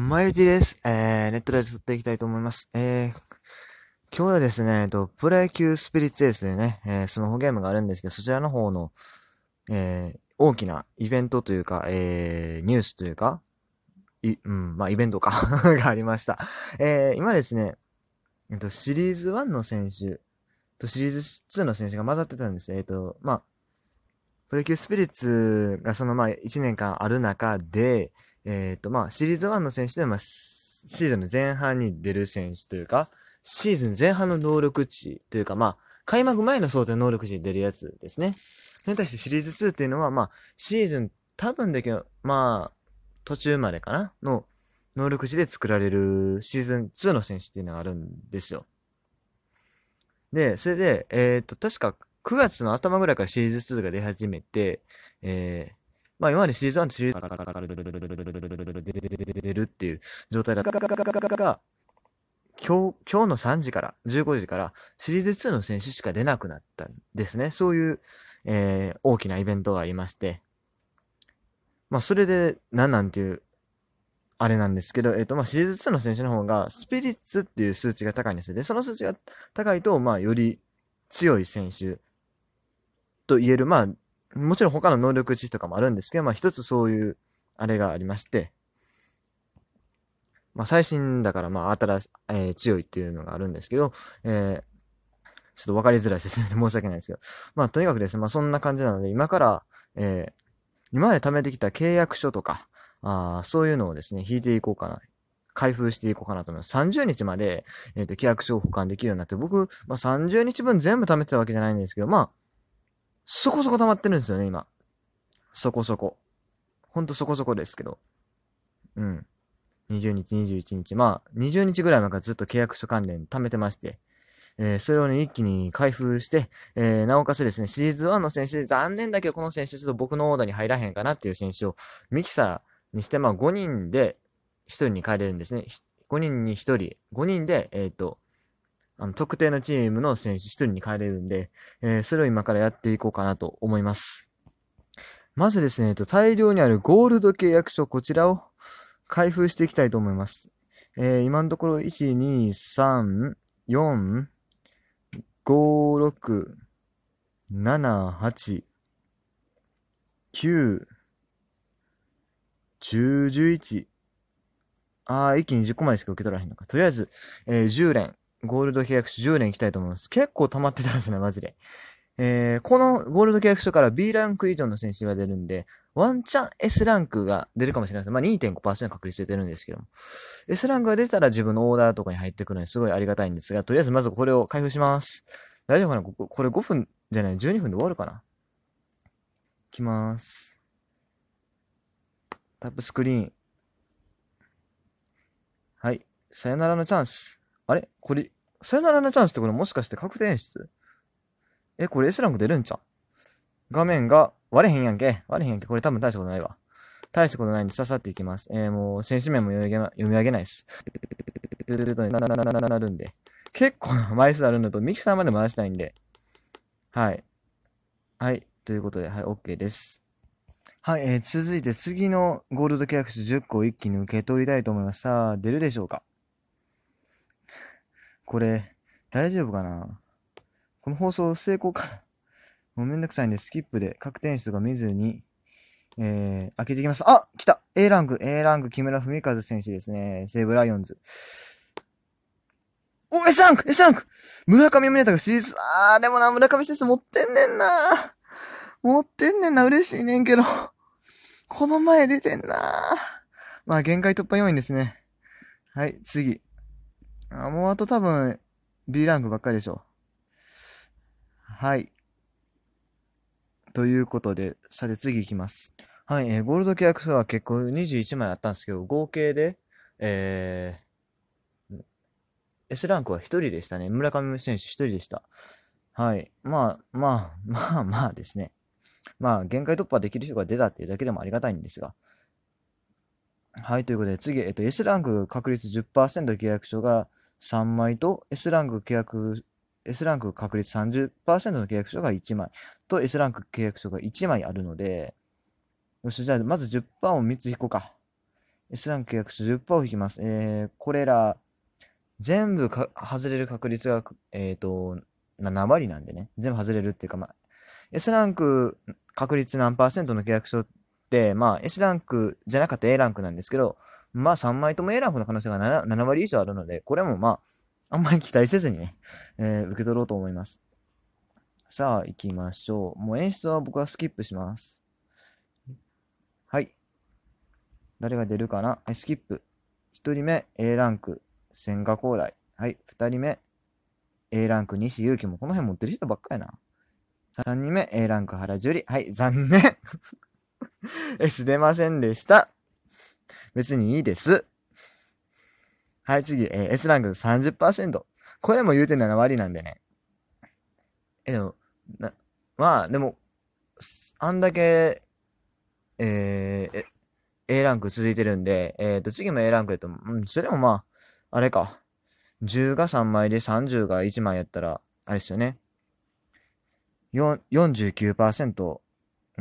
まゆちです。えー、ネットで撮っていきたいと思います。えー、今日はですね、えっと、プロ野球スピリッツエースでね、えー、スマホゲームがあるんですけど、そちらの方の、えー、大きなイベントというか、えー、ニュースというか、い、うん、まあ、イベントか がありました。えー、今ですね、えっと、シリーズ1の選手とシリーズ2の選手が混ざってたんですよえっと、まあ、プロ野球スピリッツがそのまあ1年間ある中で、えっ、ー、とまあシリーズ1の選手でまあシーズンの前半に出る選手というか、シーズン前半の能力値というかまあ開幕前の想定能力値で出るやつですね。それに対してシリーズ2っていうのはまあシーズン多分だけど、まあ途中までかなの能力値で作られるシーズン2の選手っていうのがあるんですよ。で、それで、えっ、ー、と、確か9月の頭ぐらいからシリーズ2が出始めて、えー、まあ今までシリーズ1とシリーズ出るっていう状態だったが、今日、今日の3時から、15時からシリーズ2の選手しか出なくなったんですね。そういう、えー、大きなイベントがありまして。まあそれで、なんなんていう、あれなんですけど、えっ、ー、と、まあ、シリーズ2の選手の方が、スピリッツっていう数値が高いんですよ。で、その数値が高いと、まあ、より強い選手と言える、まあ、もちろん他の能力値とかもあるんですけど、まあ一つそういう、あれがありまして、まあ最新だからまあ新し、えー、強いっていうのがあるんですけど、えー、ちょっと分かりづらい説明で 申し訳ないですけど、まあとにかくですね、まあそんな感じなので、今から、えー、今まで貯めてきた契約書とか、あそういうのをですね、引いていこうかな。開封していこうかなと思います。30日まで、えっ、ー、と、契約書を保管できるようになって、僕、まあ、30日分全部貯めてたわけじゃないんですけど、まあ、そこそこ溜まってるんですよね、今。そこそこ。ほんとそこそこですけど。うん。20日、21日。まあ、20日ぐらい前からずっと契約書関連貯めてまして。えー、それをね、一気に開封して、えー、なおかつですね、シリーズ1の選手で残念だけど、この選手ちょっと僕のオーダーに入らへんかなっていう選手を、ミキサーにして、まあ、5人で1人に変えれるんですね。5人に1人、5人で、えっ、ー、と、あの、特定のチームの選手一人に変えれるんで、えー、それを今からやっていこうかなと思います。まずですね、えっと、大量にあるゴールド契約書、こちらを開封していきたいと思います。えー、今のところ、1、2、3、4、5、6、7、8、9、10、11。ああ、一気に10個までしか受け取らへんのか。とりあえず、えー、10連。ゴールド契約書10年行きたいと思います。結構溜まってたんですね、マジで。えー、このゴールド契約書から B ランク以上の選手が出るんで、ワンチャン S ランクが出るかもしれないです。まあ2.5%確率で出るんですけども。S ランクが出たら自分のオーダーとかに入ってくるのですごいありがたいんですが、とりあえずまずこれを開封します。大丈夫かな？これ5分じゃない、12分で終わるかな？いきます。タップスクリーン。はい。さよならのチャンス。あれ？これ、さよならのチャンスってこれもしかして確定演出？え、これ S ランク出るんちゃう？画面が割れへんやんけ。割れへんやんけ。これ多分大したことないわ。大したことないんで刺さっていきます。えー、もう、選手名も読み上げな読み上げないです。ななななななるんで。結構な枚数あるんだと、ミキサーまで回したいんで。はい。はい。ということで、はい、OK です。はい、えー、続いて次のゴールド契約書10個を一気に受け取りたいと思います。さあ、出るでしょうか？これ、大丈夫かな？この放送成功かもうめんどくさいんで、スキップで確定数が見ずに、えー、開けていきます。あ来た !A ランク、A ランク、木村文和選手ですね。西武ライオンズ。お !S ランク !S ランク村上宗隆シリーズ、あー、でもな、村上選手持ってんねんな持ってんねんな、嬉しいねんけど。この前出てんなまあ、限界突破要因ですね。はい、次。あ、もうあと多分、B ランクばっかりでしょ。はい。ということで、さて次行きます。はい、えー、ゴールド契約書は結構21枚あったんですけど、合計で、えー、S ランクは1人でしたね。村上選手1人でした。はい。まあ、まあ、まあ まあですね。まあ、限界突破できる人が出たっていうだけでもありがたいんですが。はい、ということで、次、えっと、S ランク確率10%契約書が3枚と S ランク契約、S ランク確率30%の契約書が1枚と S ランク契約書が1枚あるので、よし、じゃあまず10%を3つ引こうか。S ランク契約者10%引きます。えー、これら、全部か外れる確率が、えっ、ー、と、7割なんでね。全部外れるっていうか、まあ、S ランク確率何パーセントの契約書って、まあ、S ランクじゃなかった A ランクなんですけど、まあ、3枚とも A ランクの可能性が 7, 7割以上あるので、これもまあ、あんまり期待せずにね、えー、受け取ろうと思います。さあ、行きましょう。もう演出は僕はスキップします。はい。誰が出るかな？はい、スキップ。1人目、A ランク。千賀光大。はい。二人目、A ランク西祐希もこの辺持ってる人ばっかやな。三人目、A ランク原樹里。はい、残念。S 出ませんでした。別にいいです。はい、次、えー、S ランク30%。これも言うて7割なんでね。え、でも、な、まあ、でも、あんだけ、えー、A ランク続いてるんで、えっ、ー、と、次も A ランクやと、うん、それでもまあ、あれか。10が3枚で30が1枚やったら、あれですよね。49%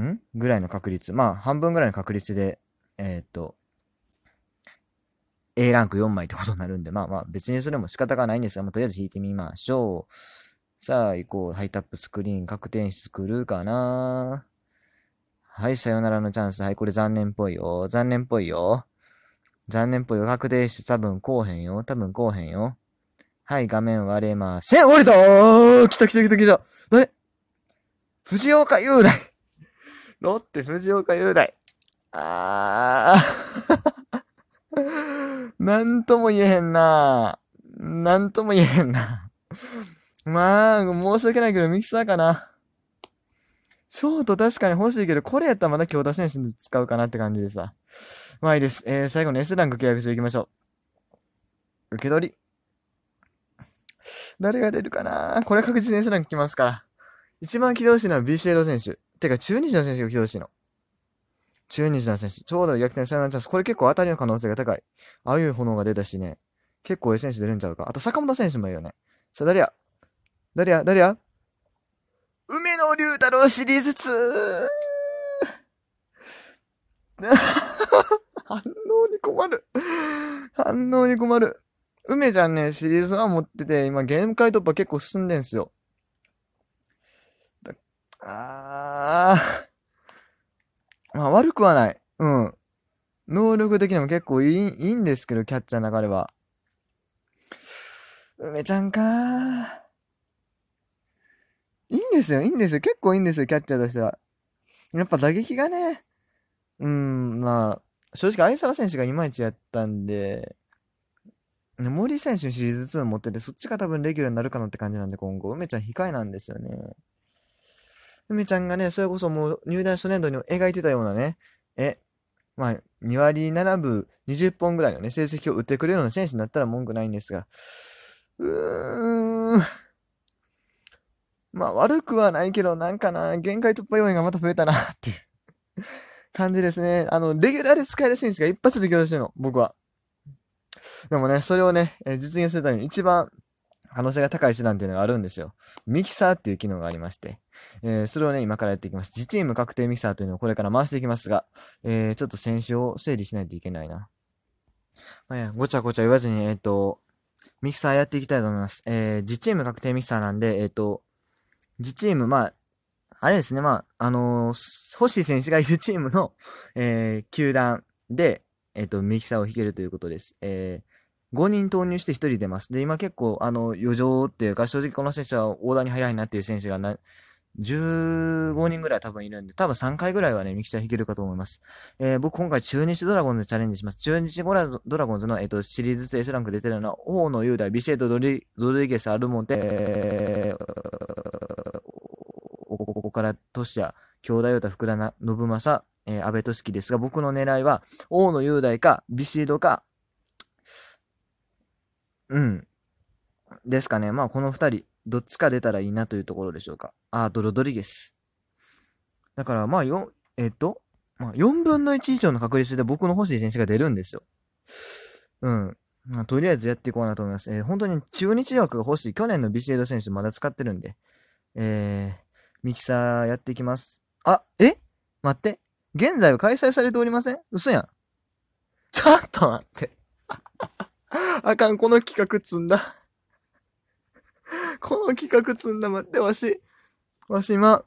んぐらいの確率。まあ、半分ぐらいの確率で、えー、っと、A ランク4枚ってことになるんで、まあまあ、別にそれも仕方がないんですが、まあ、とりあえず引いてみましょう。さあ、行こう。ハイタップスクリーン、確定演出来るかな？はい、さよならのチャンス。はい、これ残念っぽいよ。残念っぽいよ。残念っぽいよ。確定して多分こうへんよ。多分こうへんよ。はい、画面割れません。折れたー来た来た来た来た。誰藤岡雄大。ロッテ藤岡雄大。あー。なんとも言えへんななんとも言えへんな。まあ、申し訳ないけど、ミキサーかな。ショート確かに欲しいけど、これやったらまだ京田選手に使うかなって感じですわ。まあいいです。えー、最後の S ランク契約していきましょう。受け取り。誰が出るかなこれ確実に S ランク来ますから。一番起動してるのは b シエロ選手。てか、中日の選手が起動してるの。中日の選手。ちょうど逆転サヨナラチャンス。これ結構当たりの可能性が高い。ああいう炎が出たしね。結構 A 選手出るんちゃうか。あと坂本選手もいいよね。さあ、誰や？誰や？誰や？梅野龍太郎シリーズ 2! 反応に困る。反応に困る。梅ちゃんね、シリーズ1持ってて、今ゲーム界突破結構進んでんすよ。あー。まあ悪くはない。うん。能力的にも結構いい、いいんですけど、キャッチャーの流れは。梅ちゃんか。いいんですよ、いいんですよ。結構いいんですよ、キャッチャーとしては。やっぱ打撃がね、うん、まあ、正直、相沢選手がいまいちやったんで、森選手シリーズ2持ってて、そっちが多分レギュラーになるかなって感じなんで、今後。梅ちゃん控えなんですよね。梅ちゃんがね、それこそもう入団初年度に描いてたようなね、え、まあ、2割7分20本ぐらいのね、成績を打ってくれるような選手になったら文句ないんですが、うーん。まあ、悪くはないけど、なんかな、限界突破要因がまた増えたなっていう感じですね。あの、レギュラーで使える選手が一発で起用してるの、僕は。でもね、それをね、実現するために一番可能性が高い手段っていうのがあるんですよ。ミキサーっていう機能がありまして、えー、それをね、今からやっていきます。自チーム確定ミキサーというのをこれから回していきますが、えー、ちょっと選手を整理しないといけないな。まあ、ごちゃごちゃ言わずに、えっ、ー、と、ミキサーやっていきたいと思います。えー、自チーム確定ミキサーなんで、えっ、と、自チーム、まあ、あれですね、まあ、あのー、欲しい選手がいるチームの、えー、球団で、えっ、ー、と、ミキサーを引けるということです。えー、5人投入して1人出ます。で、今結構、あの、余剰っていうか、正直この選手はオーダーに入らないなっていう選手がな、15人ぐらい多分いるんで、多分3回ぐらいはね、ミキサー引けるかと思います。えー、僕今回中日ドラゴンズでチャレンジします。中日ドラゴンズの、えっ、ー、と、シリーズ S ランク出てるのは、大野雄大、ビシェット、ドリ、ドリゲス、アルモンテ、えー、ここからトシヤ、兄弟ヨタ、福田信正、えー、安倍俊樹ですが、僕の狙いは、大野雄大か、ビシードか、うん。ですかね。まあ、この二人、どっちか出たらいいなというところでしょうか。あと、ロドリゲス。だから、まあ、よ、えっと、まあ、4分の1以上の確率で僕の欲しい選手が出るんですよ。うん。まあ、とりあえずやっていこうなと思います。えー、本当に中日枠が欲しい。去年のビシエド選手まだ使ってるんで。えー、ミキサーやっていきます。あ、え？待って。現在は開催されておりません？嘘やん。ちょっと待って。あかん、この企画積んだ。この企画積んだ、待って、わし、わし今、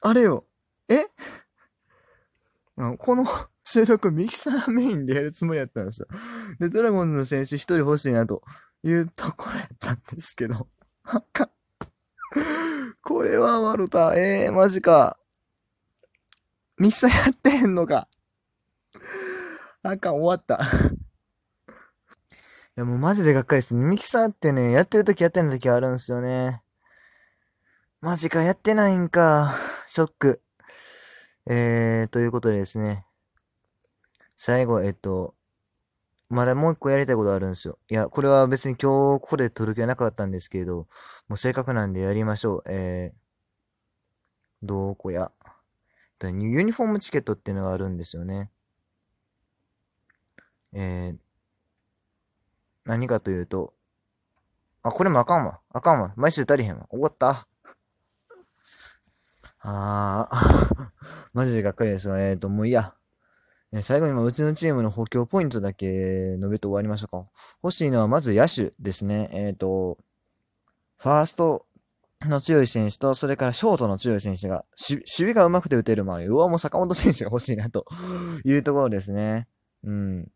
あれよ。え？この収録ミキサーメインでやるつもりやったんですよ。で、ドラゴンズの選手一人欲しいなというところやったんですけど。あかん。これはワルタ。ええー、マジか。ミキサーやってへんのか。あかん、終わった。いや、もうマジでがっかりです。ミキサーってね、やってる時やってない時あるんですよね。マジか、やってないんか。ショック。えー、ということでですね。最後、えっと、まだもう一個やりたいことあるんですよ。いや、これは別に今日ここで撮る気はなかったんですけど、もうせっかくなんでやりましょう。えー、どこや。ユニフォームチケットっていうのがあるんですよね。えー、何かというと、あ、これもあかんわ。あかんわ。毎週足りへんわ。終わった。あー、マジでがっかりですわ。えーと、もういいや。最後にうちのチームの補強ポイントだけ述べて終わりましょうか。欲しいのはまず野手ですね。えっ、ー、と、ファーストの強い選手と、それからショートの強い選手が、守備が上手くて打てる、まあ、うわ、もう坂本選手が欲しいな、というところですね。うん。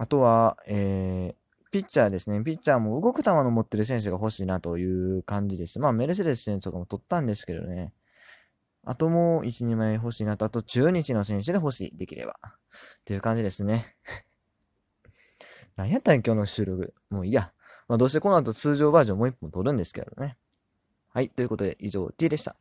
あとは、えー、ピッチャーですね。ピッチャーも動く球の持ってる選手が欲しいなという感じです。まあ、メルセデス選手とかも取ったんですけどね。あともう1、2枚欲しいなと、あと中日の選手で欲しい。できれば。っていう感じですね。何やったん今日の収録。もういいや。まあどうしてこの後通常バージョンもう一本撮るんですけどね。はい。ということで以上 T でした。